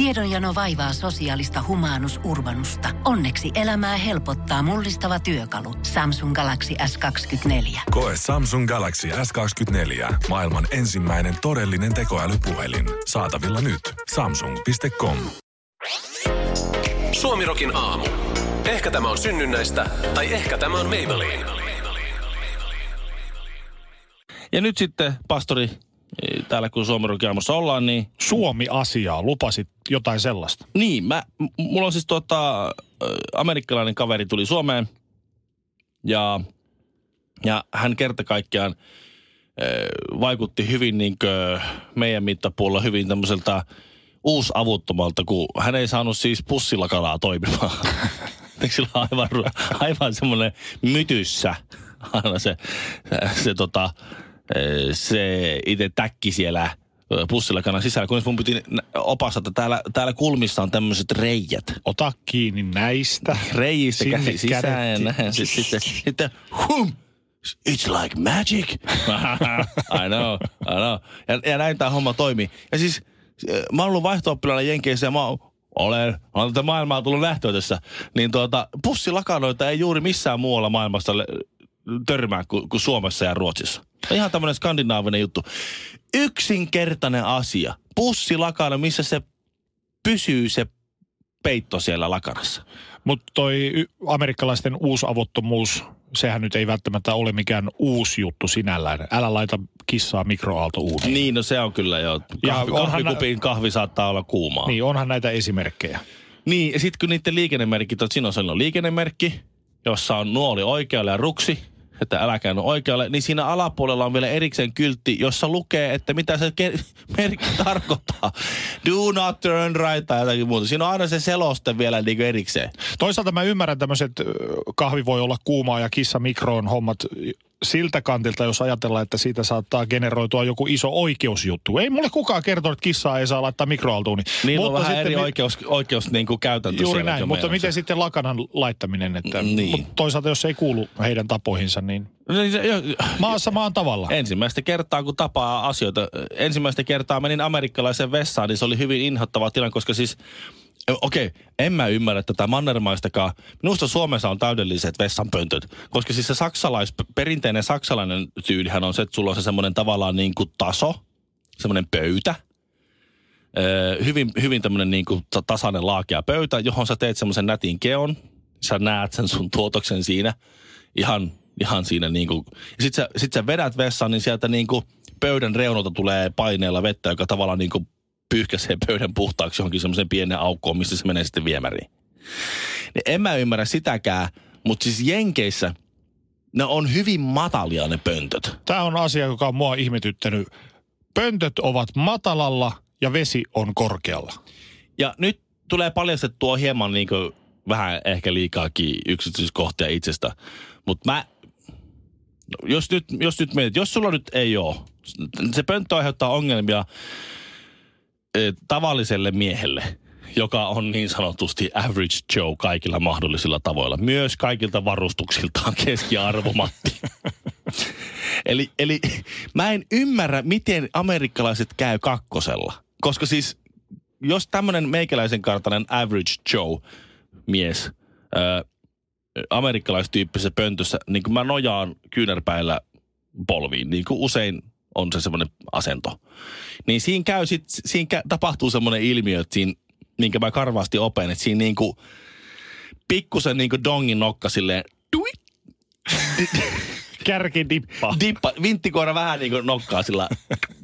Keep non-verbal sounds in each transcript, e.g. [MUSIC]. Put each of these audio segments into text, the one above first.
Tiedonjano vaivaa sosiaalista humanus urbanusta. Onneksi elämää helpottaa mullistava työkalu. Samsung Galaxy S24. Koe Samsung Galaxy S24. Maailman ensimmäinen todellinen tekoälypuhelin. Saatavilla nyt. Samsung.com. Suomirokin aamu. Ehkä tämä on synnynnäistä, tai ehkä tämä on Maybelline. Ja nyt sitten, pastori, täällä kun aamussa ollaan, niin Suomi-asiaa, lupasit jotain sellaista. Niin, mä, mulla on siis tota, amerikkalainen kaveri tuli Suomeen ja, ja hän kerta kaikkiaan vaikutti hyvin niin meidän mittapuolella hyvin tämmöiseltä uusavuttomalta, kun hän ei saanut siis pussilla kalaa toimimaan. [LAUGHS] Sillä ole aivan, aivan semmoinen mytyssä aina se, se, se, tota, se itse täkki siellä ö, pussilla kanan sisällä, kunnes mun piti opastaa, että täällä, täällä kulmissa on tämmöiset reijät. Ota kiinni näistä. Reijistä Sinne käsi sisään ja näin. Sitten, sitten, sitten hum, it's like magic. [LAUGHS] I know, I know. Ja, ja näin tämä homma toimii. Ja siis mä oon ollut vaihto Jenkeissä ja mä oon, olen, olen tätä maailmaa tullut nähtyä tässä. Niin tuota, pussilakanoita ei juuri missään muualla maailmassa törmää kuin, kuin Suomessa ja Ruotsissa. Ihan tämmöinen skandinaavinen juttu. Yksinkertainen asia. Pussilakana, missä se pysyy se peitto siellä lakanassa. Mutta toi amerikkalaisten uusavuttomuus, sehän nyt ei välttämättä ole mikään uusi juttu sinällään. Älä laita kissaa mikroaaltouuniin. Niin, no se on kyllä jo. Ja Kahvi, onhan- kahvikupin kahvi saattaa olla kuumaa. Niin, Niin, onhan näitä esimerkkejä. niin ja sitten kun niiden liikennemerkit on, siinä on sellainen liikennemerkki, jossa on nuoli oikealle ja ruksi, että älä käänny oikealle, niin siinä alapuolella on vielä erikseen kyltti, jossa lukee, että mitä se ke- [LAUGHS] merkki tarkoittaa. Do not turn right tai jotakin muuta. Siinä on aina se seloste vielä niin kuin erikseen. Toisaalta mä ymmärrän tämmöiset kahvi voi olla kuumaa ja kissa mikroon hommat siltä kantilta, jos ajatellaan, että siitä saattaa generoitua joku iso oikeusjuttu. Ei mulle kukaan kertonut, että kissaa ei saa laittaa mikroaaltuun. Niillä on vähän eri mi- oikeus, oikeus niin kuin käytäntö Juuri näin, mutta miten se. sitten lakanan laittaminen? Että, Niin. mutta toisaalta jos ei kuulu heidän tapoihinsa, niin Niin se- jo- maassa maan tavalla. Ensimmäistä kertaa, kun tapaa asioita, ensimmäistä kertaa menin amerikkalaiseen vessaan, niin se oli hyvin inhottava tilanne, koska siis, okei, okay, en mä ymmärrä tätä mannermaistakaan. Minusta Suomessa on täydelliset vessanpöntöt, koska siis se saksalais, perinteinen saksalainen tyylihän on se, että sulla on se semmoinen tavallaan niin kuin taso, semmoinen pöytä, Öö, hyvin, hyvin tämmöinen niin kuin ta- tasainen laakea pöytä, johon sä teet semmoisen nätin keon. Sä näet sen sun tuotoksen siinä ihan, ihan siinä niin kuin. Ja sit sä, sit sä vedät vessaan, niin sieltä niin kuin pöydän reunalta tulee paineella vettä, joka tavallaan niin kuin pyyhkäisee pöydän puhtaaksi johonkin semmoisen pienen aukkoon, missä se menee sitten viemäriin. Niin en mä ymmärrä sitäkään, mutta siis Jenkeissä ne on hyvin matalia ne pöntöt. Tämä on asia, joka on mua ihmetyttänyt. Pöntöt ovat matalalla ja vesi on korkealla. Ja nyt tulee paljastettua hieman niin kuin, vähän ehkä liikaakin yksityiskohtia itsestä. Mutta mä, jos nyt, jos nyt mietit, jos sulla nyt ei ole, se pönttö aiheuttaa ongelmia tavalliselle miehelle, joka on niin sanotusti average Joe kaikilla mahdollisilla tavoilla. Myös kaikilta varustuksiltaan [LAUGHS] keskiarvomatti. eli, eli mä en ymmärrä, miten amerikkalaiset käy kakkosella. Koska siis, jos tämmöinen meikäläisen kartainen average Joe mies amerikkalaistyyppisessä pöntössä, niin kuin mä nojaan kyynärpäillä polviin, niin kuin usein on se semmoinen asento. Niin siinä käy sit, siinä tapahtuu semmoinen ilmiö, että siinä, minkä mä karvaasti open, että siinä niin kuin pikkusen niin kuin dongin nokka silleen, tui, [LAUGHS] Kärki dippaa. dippa, vinttikoira vähän niin kuin nokkaa sillä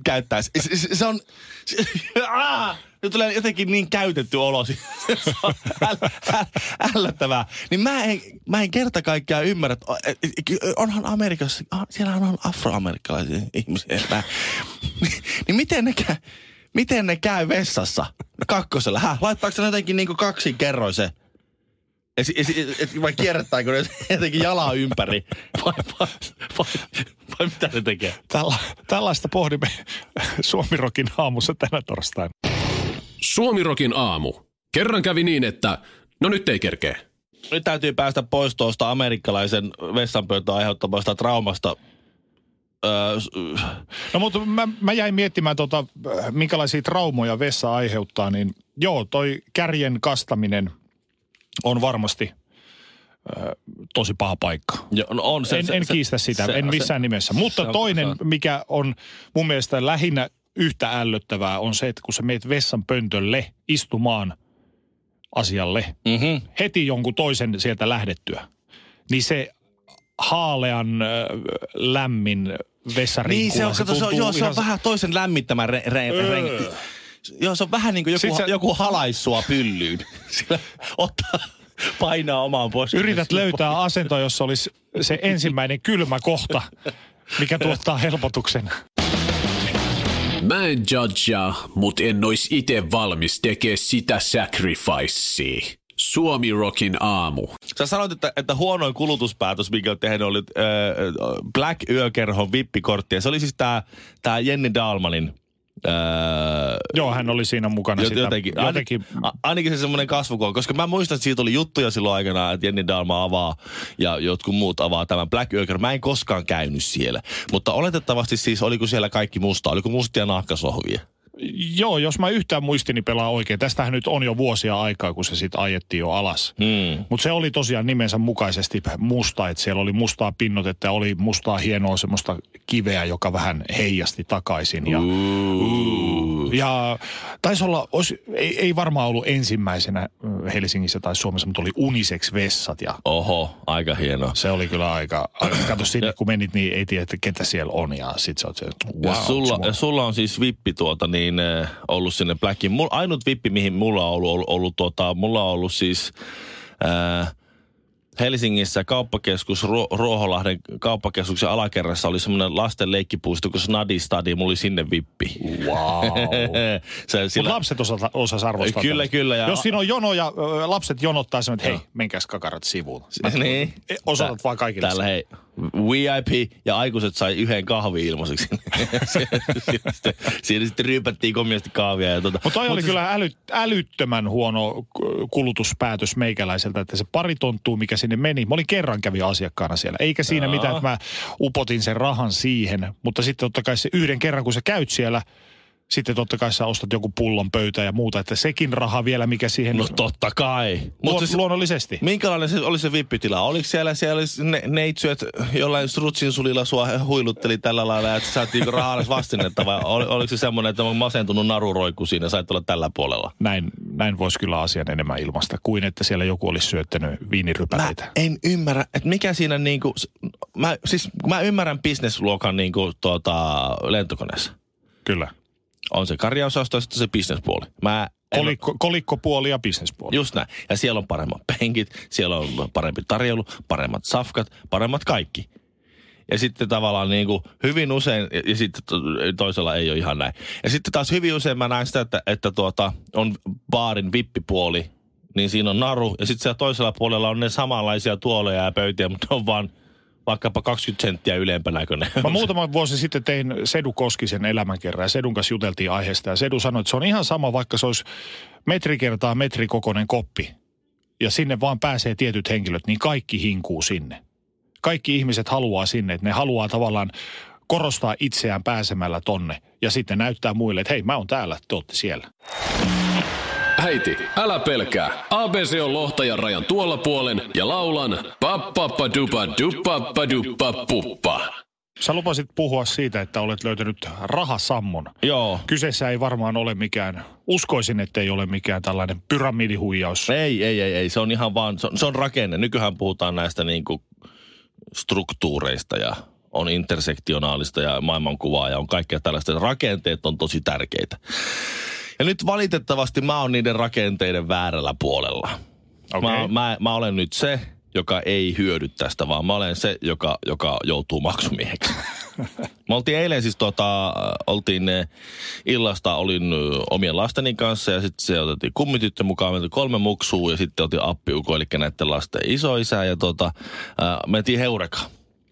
käyttää. Se, se, se on, se, [LAUGHS] aah, nyt tulee jotenkin niin käytetty olo. Se [LAUGHS] on äl, äl, ällöttävää. Niin mä en, mä en kerta kaikkiaan ymmärrä, että et- et- onhan Amerikassa, siellä on afroamerikkalaisia ihmisiä. [LAUGHS] Niin, miten ne käy, miten ne käy vessassa kakkosella? Häh, laittaako ne jotenkin niin kuin kaksin kerroin se? Et, et, et, et, vai kierrättääkö ne [LAUGHS] jotenkin jalaa ympäri? Vai, vai, vai, vai mitä ne tekee? Tälla, tällaista pohdimme Suomirokin aamussa tänä torstaina. Suomirokin aamu. Kerran kävi niin, että no nyt ei kerkeä. Nyt täytyy päästä pois tuosta amerikkalaisen vessanpöytön aiheuttamasta traumasta. Äh, No mutta mä, mä jäin miettimään, tota, minkälaisia traumoja vessa aiheuttaa, niin joo, toi kärjen kastaminen on varmasti äh, tosi paha paikka. jo, no on se, en, se, en se, kiistä sitä, se- en missään se, nimessä. se Mutta on- toinen, se on- mikä on mun mielestä lähinnä yhtä ällöttävää, on se, että kun sä meet vessan pöntölle istumaan asialle, Mhm. heti jonkun toisen sieltä lähdettyä, niin se haalean äh, lämmin vessarinkula, Niin, se on, kato, se on, joo, se on vähän toisen lämmittämä re, re, re, Joo, se on vähän niin kuin joku, sä- joku halaissua pyllyyn. [LAUGHS] Sillä ottaa, painaa omaan poskeen. Yrität löytää asento, jossa olisi se ensimmäinen kylmä kohta, mikä tuottaa helpotuksen. Mä en judgea, mut en ois ite valmis tekee sitä sacrificea. Suomi Rockin aamu. Sä sanoit, että, että huonoin kulutuspäätös, mikä on tehnyt, oli äh, Black Yökerhon vippikortti. Ja se oli siis tää, tää Jenni Dalmanin äh, Joo, hän oli siinä mukana Jot- sitä. jotenkin, jotenkin A, ainakin se semmoinen kasvukoon, koska mä muistan, että siitä oli juttuja silloin aikana, että Jenni Dalma avaa ja jotkut muut avaa tämän Black Öker. Mä en koskaan käynyt siellä, mutta oletettavasti siis oliko siellä kaikki musta, oliko mustia nahkasohvia? Joo, jos mä yhtään muistini pelaa oikein. Tästähän nyt on jo vuosia aikaa, kun se sitten ajettiin jo alas. Hmm. Mutta se oli tosiaan nimensä mukaisesti musta, että siellä oli mustaa pinnotetta ja oli mustaa hienoa semmoista kiveä, joka vähän heijasti takaisin. Ja, ja taisi olla, olisi, ei, ei varmaan ollut ensimmäisenä Helsingissä tai Suomessa, mutta oli unisex vessat ja Oho, aika hienoa. se oli kyllä aika, kato sinne kun menit, niin ei tiedä, että ketä siellä on ja sit sä oot se, wow, Ja sulla, ja sulla on siis vippi tuota niin äh, ollut sinne Blackiin. Mul, ainut vippi, mihin mulla on ollut, ollut, ollut tuota, mulla on ollut siis äh, Helsingissä kauppakeskus, Ru- Ruoholahden kauppakeskuksen alakerrassa oli semmoinen lasten leikkipuisto kuin Snadi Stadi. Mulla oli sinne vippi. Wow. [LAUGHS] se, Mutta sillä, lapset osas, osas arvostaa. Kyllä, tällaista. kyllä, ja- Jos siinä on jono ja lapset jonottaa sen, että hei, menkääs kakarat sivuun. Mä [LAUGHS] niin. Osoitat vaan kaikille Täällä sen. hei, VIP ja aikuiset sai yhden kahvi ilmaiseksi. [LAUGHS] siinä, sitten, siinä sitten ryypättiin komiasti kahvia. Ja tuota. Mutta toi oli Mut kyllä äly, älyttömän huono kulutuspäätös meikäläiseltä, että se pari tonttua, mikä sinne meni. Mä olin kerran kävi asiakkaana siellä. Eikä siinä Joo. mitään, että mä upotin sen rahan siihen. Mutta sitten totta kai se yhden kerran, kun sä käyt siellä, sitten totta kai sä ostat joku pullon pöytä ja muuta. Että sekin raha vielä, mikä siihen... No totta kai. Luo, Mutta siis, luonnollisesti. minkälainen se oli se vippitila? Oliko siellä, siellä ne, neitsyöt jollain strutsin sulilla sua huilutteli tällä lailla, että niinku rahaa edes vastinetta vai ol, oliko se semmoinen, että on masentunut naruroikku siinä, sait olla tällä puolella? Näin, näin voisi kyllä asian enemmän ilmasta, kuin että siellä joku olisi syöttänyt Mä viinirypäleitä. en ymmärrä, että mikä siinä niinku, mä, siis mä ymmärrän bisnesluokan niinku tuota, lentokoneessa. Kyllä. On se karjaosasto ja sitten se bisnespuoli. Mä Kolikko, kolikkopuoli ja bisnespuoli. Just näin. Ja siellä on paremmat penkit, siellä on parempi tarjoulu, paremmat safkat, paremmat kaikki. Ja sitten tavallaan niin kuin hyvin usein, ja, ja sitten to- toisella ei ole ihan näin. Ja sitten taas hyvin usein mä näen sitä, että, että tuota, on baarin vippipuoli, niin siinä on naru. Ja sitten siellä toisella puolella on ne samanlaisia tuoleja ja pöytiä, mutta on vaan vaikkapa 20 senttiä ylempänä. Mä muutama vuosi sitten tein Sedu Koskisen elämänkerran ja Sedun kanssa juteltiin aiheesta. Ja Sedu sanoi, että se on ihan sama, vaikka se olisi metri kertaa metri kokoinen koppi. Ja sinne vaan pääsee tietyt henkilöt, niin kaikki hinkuu sinne. Kaikki ihmiset haluaa sinne, että ne haluaa tavallaan korostaa itseään pääsemällä tonne. Ja sitten näyttää muille, että hei, mä oon täällä, te siellä. Äiti, älä pelkää. ABC on lohtajan rajan tuolla puolen ja laulan pappappadupa dupappaduppa puppa. Sä lupasit puhua siitä, että olet löytänyt rahasammon. Joo. Kyseessä ei varmaan ole mikään, uskoisin, että ei ole mikään tällainen pyramidihuijaus. Ei, ei, ei, ei. Se on ihan vaan, se on, se on rakenne. Nykyään puhutaan näistä niin kuin struktuureista ja on intersektionaalista ja maailmankuvaa ja on kaikkea tällaista. Rakenteet on tosi tärkeitä. Ja nyt valitettavasti mä oon niiden rakenteiden väärällä puolella. Okei. Mä, mä, mä olen nyt se, joka ei hyödy tästä, vaan mä olen se, joka, joka joutuu maksumieheksi. [LAUGHS] Me oltiin eilen siis tota, oltiin illasta, olin omien lasteni kanssa ja sitten se otettiin kummityttö mukaan, meiltä kolme muksua ja sitten otin appiuko, eli näiden lasten isoisä ja tota, äh, mentiin Heureka.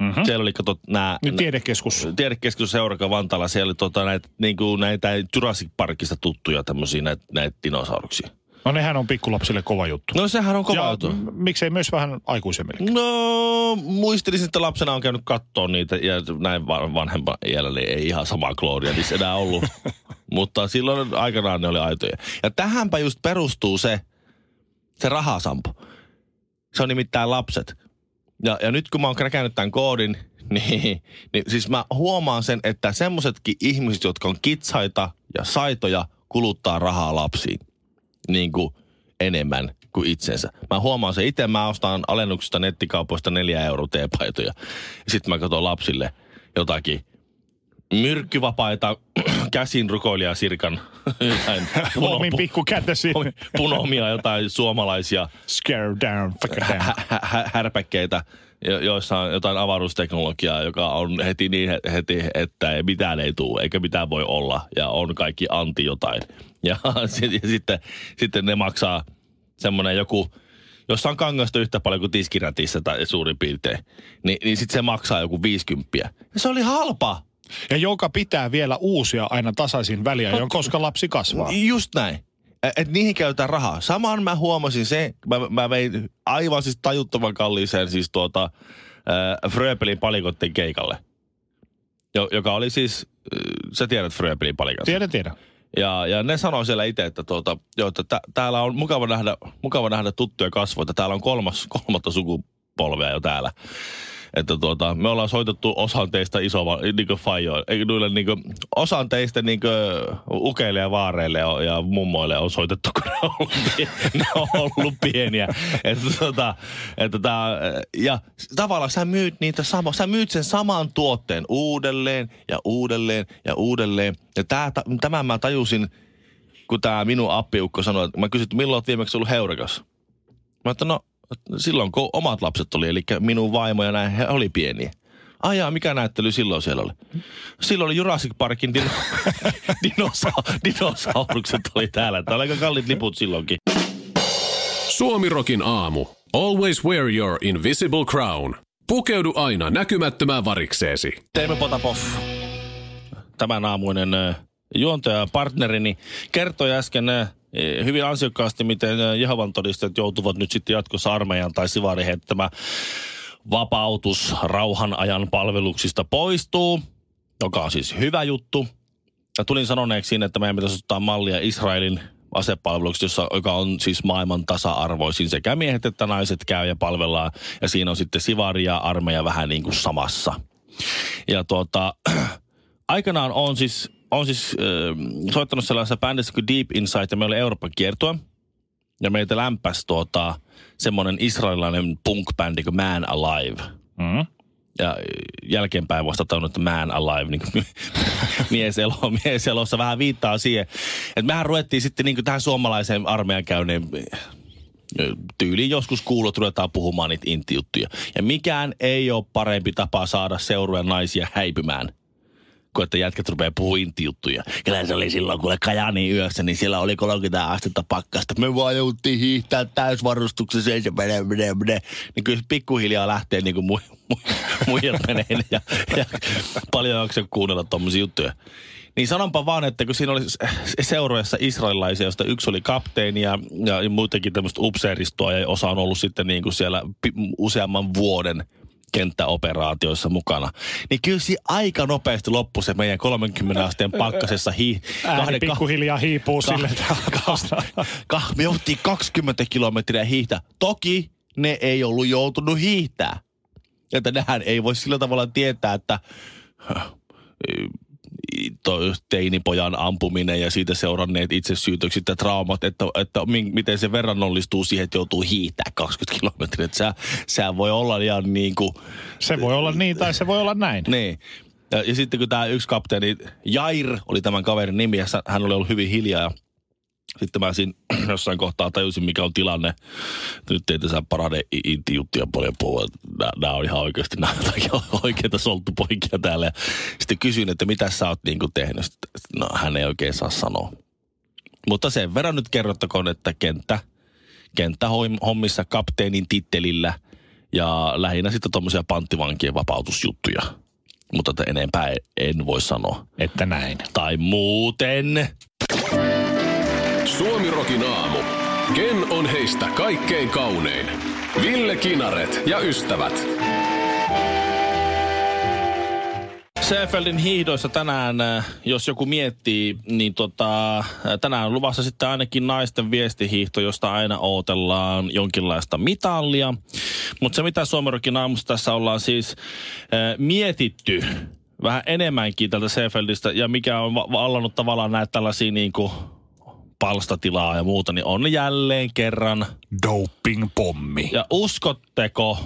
Mm-hmm. Siellä oli kato nää... Nyt tiedekeskus. Tiedekeskus Heureka Vantaalla, siellä oli tota, näitä, niin kuin näitä Jurassic Parkista tuttuja tämmöisiä näitä, näitä dinosauruksia. No nehän on pikkulapsille kova juttu. No sehän on kova ja juttu. m- miksei myös vähän aikuisemmille. No, muistelisin, että lapsena on käynyt kattoon niitä ja näin va- vanhempan iällä niin ei ihan samaa klooria niissä enää ollut. [LAUGHS] Mutta silloin aikanaan ne oli aitoja. Ja tähänpä just perustuu se, se rahasampo. Se on nimittäin lapset. Ja, ja nyt kun mä oon kräkännyt tämän koodin, [LAUGHS] niin, niin siis mä huomaan sen, että semmoisetkin ihmiset, jotka on kitsaita ja saitoja, kuluttaa rahaa lapsiin. Niin kuin enemmän kuin itsensä. Mä huomaan se itse, mä ostan alennuksesta nettikaupoista neljä euroa teepaitoja. Ja sitten mä katson lapsille jotakin myrkkyvapaita [CLEARS THROAT] käsin rukoilija sirkan jotain Omin pikkukätesi. punomia jotain suomalaisia Scare down, hä- hä- härpäkkeitä, jo- joissa on jotain avaruusteknologiaa, joka on heti niin he- heti, että ei mitään ei tule, eikä mitään voi olla, ja on kaikki anti jotain. Ja, [LAUGHS] ja sitten, sitten ne maksaa semmoinen joku, jossa on kangasta yhtä paljon kuin tiskirätissä tai suurin piirtein, niin, niin sitten se maksaa joku 50. Ja se oli halpa. Ja joka pitää vielä uusia aina tasaisin väliajoin, koska lapsi kasvaa. Just näin. Että niihin käytetään rahaa. Samaan mä huomasin se, mä, mä vein aivan siis tajuttoman kalliiseen siis tuota äh, Fröbelin palikotten keikalle. Jo, joka oli siis, äh, sä tiedät Fröbelin palikat. Tiedän, tiedän. Ja, ja ne sanoi siellä itse, että, tuota, joo, että tä, täällä on mukava nähdä, mukava nähdä tuttuja kasvoja. Täällä on kolmas, kolmatta sukupolvea jo täällä. Että tuota, me ollaan soitettu osan teistä iso, niin kuin ei noille niin kuin, osan teistä niin kuin ukeille ja vaareille ja, mummoille on soitettu, kun ne on ollut, [LAUGHS] ne on ollut pieniä. Että, tuota, että tää, ja tavallaan sä myyt niitä sama, sä myyt sen saman tuotteen uudelleen ja uudelleen ja uudelleen. Ja tää, tämän mä tajusin, kun tämä minun appiukko sanoi, että mä kysyin, että milloin olet viimeksi ollut heurakas? Mä että no silloin kun omat lapset oli, eli minun vaimo ja näin, he oli pieniä. Ai jaa, mikä näyttely silloin siellä oli? Silloin oli Jurassic Parkin dino, [LAUGHS] dinosa, dinosaurukset oli täällä. Täällä oli aika kalliit liput silloinkin. Suomirokin aamu. Always wear your invisible crown. Pukeudu aina näkymättömään varikseesi. Teemme Potapov, tämän aamuinen juontaja ja partnerini, kertoi äsken hyvin ansiokkaasti, miten ö, Jehovan todistajat joutuvat nyt sitten jatkossa armeijan tai sivari heittämään vapautus rauhan ajan palveluksista poistuu, joka on siis hyvä juttu. Ja tulin sanoneeksi siinä, että meidän pitäisi ottaa mallia Israelin asepalveluksesta, jossa, joka on siis maailman tasa-arvoisin. Sekä miehet että naiset käy ja palvellaan. Ja siinä on sitten sivari ja armeija vähän niin kuin samassa. Ja tuota, [CLEARS THROAT] aikanaan on siis, on siis äh, soittanut sellaisessa bändissä kuin Deep Insight ja meillä oli Euroopan kiertue. Ja meitä lämpäsi tuota, semmoinen israelilainen punk-bändi kuin Man Alive. Mm. Ja jälkeenpäin vasta tajunnut, että Man Alive, niin kuin [LAUGHS] mies, elo, mies elossa vähän viittaa siihen. Että mehän ruvettiin sitten niin kuin tähän suomalaiseen armeijan käyneen tyyliin joskus kuullut, ruvetaan puhumaan niitä intijuttuja. Ja mikään ei ole parempi tapa saada seuruja naisia häipymään kuin että jätkät rupeaa puhua intijuttuja. Kyllä se oli silloin, kun Kajani yössä, niin siellä oli 30 astetta pakkasta. Me vaan jouttiin hiihtää täysvarustuksessa ja se menee, menee, menee. Niin kyllä pikkuhiljaa lähtee niin kuin mu, mu, muijat menee ja, ja paljon jaksa kuunnella tommosia juttuja. Niin sanonpa vaan, että kun siinä oli seuroissa israelilaisia, joista yksi oli kapteeni ja, ja muutenkin tämmöistä upseeristoa ja osa on ollut sitten niin kuin siellä useamman vuoden kenttäoperaatioissa mukana. Niin kyllä siinä aika nopeasti loppui se meidän 30 asteen pakkasessa hi- Ääni pikkuhiljaa hiipuu sille, että ka- ka- me jouttiin 20 kilometriä hiihtää. Toki ne ei ollut joutunut hiihtää. Että nehän ei voi sillä tavalla tietää, että teinipojan ampuminen ja siitä seuranneet itsesyytökset ja traumat, että, että mi- miten se verrannollistuu siihen, että joutuu hiihtää 20 kilometriä. Että sä, sä voi olla ihan niin kuin, se voi olla niin tai se voi olla näin. niin. Ja, ja sitten kun tämä yksi kapteeni, Jair oli tämän kaverin nimi, ja hän oli ollut hyvin hiljaa. Ja sitten mä siinä [CLEARS THROAT] jossain kohtaa tajusin, mikä on tilanne. Nyt ei tässä parane i- inti-juttuja paljon puhua. Nämä on ihan oikeasti [LAUGHS] nämä oikeita solttupoikia täällä. Sitten kysyin, että mitä sä oot niin tehnyt. Sitten, No hän ei oikein saa sanoa. Mutta sen verran nyt kerrottakoon, että kenttä, kenttä hommissa kapteenin tittelillä ja lähinnä sitten tuommoisia panttivankien vapautusjuttuja. Mutta enempää en voi sanoa. Että näin. Tai muuten. Suomirokin aamu. Ken on heistä kaikkein kaunein. Ville Kinaret ja ystävät. Seefeldin hiihdoissa tänään, äh, jos joku miettii, niin tota, äh, tänään on luvassa sitten ainakin naisten viestihiihto, josta aina odotellaan jonkinlaista mitallia. Mutta se, mitä Suomerokin aamussa tässä ollaan siis äh, mietitty vähän enemmänkin tältä Seefeldistä ja mikä on va- vallannut tavallaan näitä tällaisia niin kuin palstatilaa ja muuta, niin on jälleen kerran. Doping-pommi. Ja uskotteko,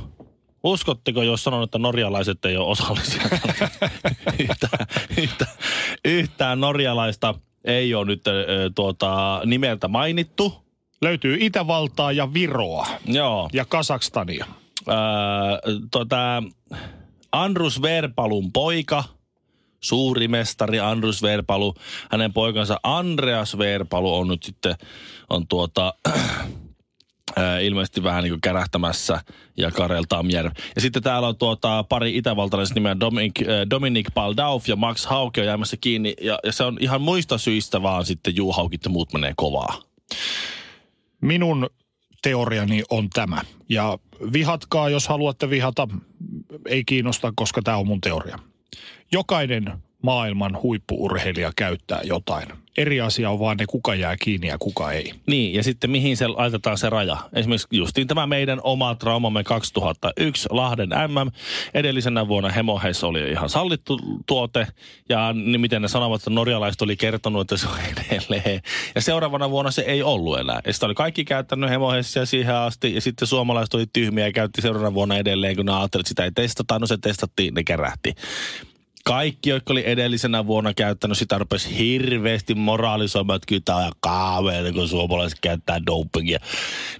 uskotteko, jos sanon, että norjalaiset ei ole osallisia? [LAUGHS] yhtään, yhtään, yhtään norjalaista ei ole nyt ö, tuota, nimeltä mainittu. Löytyy Itävaltaa ja Viroa Joo. ja Kasakstania. Öö, tota, Andrus Verpalun poika, suuri mestari Andrus Verpalu, hänen poikansa Andreas Verpalu on nyt sitten on tuota, [CLEARS THROAT] ää, ilmeisesti vähän niin kuin kärähtämässä ja Karel Tamjer. Ja sitten täällä on tuota, pari itävaltalaista nimeä Dominic, ää, Dominic Baldauf ja Max Hauke on jäämässä kiinni. Ja, ja se on ihan muista syistä vaan sitten Juhaukit ja muut menee kovaa. Minun teoriani on tämä. Ja vihatkaa, jos haluatte vihata. Ei kiinnosta, koska tämä on mun teoria. Jokainen maailman huippuurheilija käyttää jotain. Eri asia on vaan ne, kuka jää kiinni ja kuka ei. Niin, ja sitten mihin se laitetaan se raja. Esimerkiksi justiin tämä meidän oma traumamme 2001 Lahden MM. Edellisenä vuonna hemoheissa oli ihan sallittu tuote. Ja niin miten ne sanovat, että norjalaiset oli kertonut, että se on edelleen. Ja seuraavana vuonna se ei ollut enää. Ja sitä oli kaikki käyttänyt hemoheissa siihen asti. Ja sitten suomalaiset oli tyhmiä ja käytti seuraavana vuonna edelleen, kun ne ajattelivat, että sitä ei testata. No se testattiin, ne kerähti kaikki, jotka oli edellisenä vuonna käyttänyt sitä, rupesi hirveästi moraalisoimaan, että kyllä tämä on kaaveita, kun suomalaiset käyttää dopingia.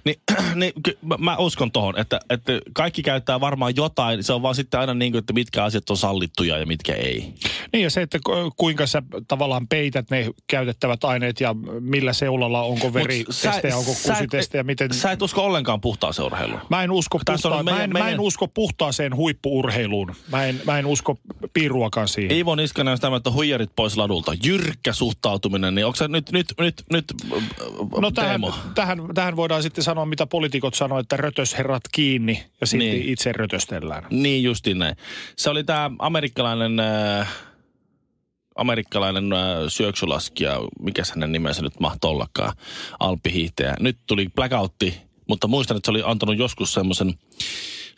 Niin, [CLEARS THROAT] niin ky- mä, mä uskon tohon, että, että kaikki käyttää varmaan jotain. Se on vaan sitten aina niin kuin, että mitkä asiat on sallittuja ja mitkä ei. Niin ja se, että ku- kuinka sä tavallaan peität ne käytettävät aineet ja millä seulalla, onko veritestejä, onko kusitestejä, miten... Sä et usko ollenkaan puhtaaseen urheiluun. Mä en, usko puhta- meidän- mä, en, mä en meidän- usko puhtaaseen huippuurheiluun. Mä en, mä en usko piiruakaan siihen. Iivo Niskanen on sitä, että huijarit pois ladulta. Jyrkkä suhtautuminen, niin onko se nyt, nyt, nyt, nyt No tähän, Teemo? tähän, tähän voidaan sitten sanoa, mitä poliitikot sanoivat, että rötösherrat kiinni ja sitten Niin. itse rötöstellään. Niin justiin näin. Se oli tämä amerikkalainen, äh, amerikkalainen äh, syöksylaskija, mikä hänen nimensä nyt mahtoi ollakaan, alppihiihtäjä. Nyt tuli blackoutti, mutta muistan, että se oli antanut joskus semmoisen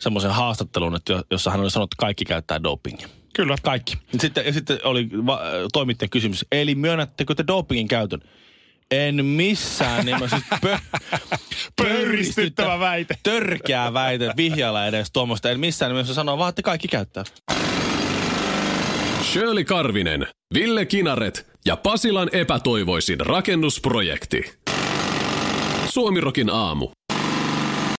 semmoisen haastattelun, että jo- jossa hän oli sanonut, että kaikki käyttää dopingia. Kyllä. Kaikki. Sitten, ja sitten oli va- toimittajan kysymys, eli myönnättekö te dopingin käytön? En missään [LAUGHS] nimessä. Siis pö, Pöyristyttävä väite. Törkeä väite vihjailla edes tuommoista. En missään nimessä sanoa, vaan että kaikki käyttää. Shirley Karvinen, Ville Kinaret ja Pasilan epätoivoisin rakennusprojekti. Suomirokin aamu.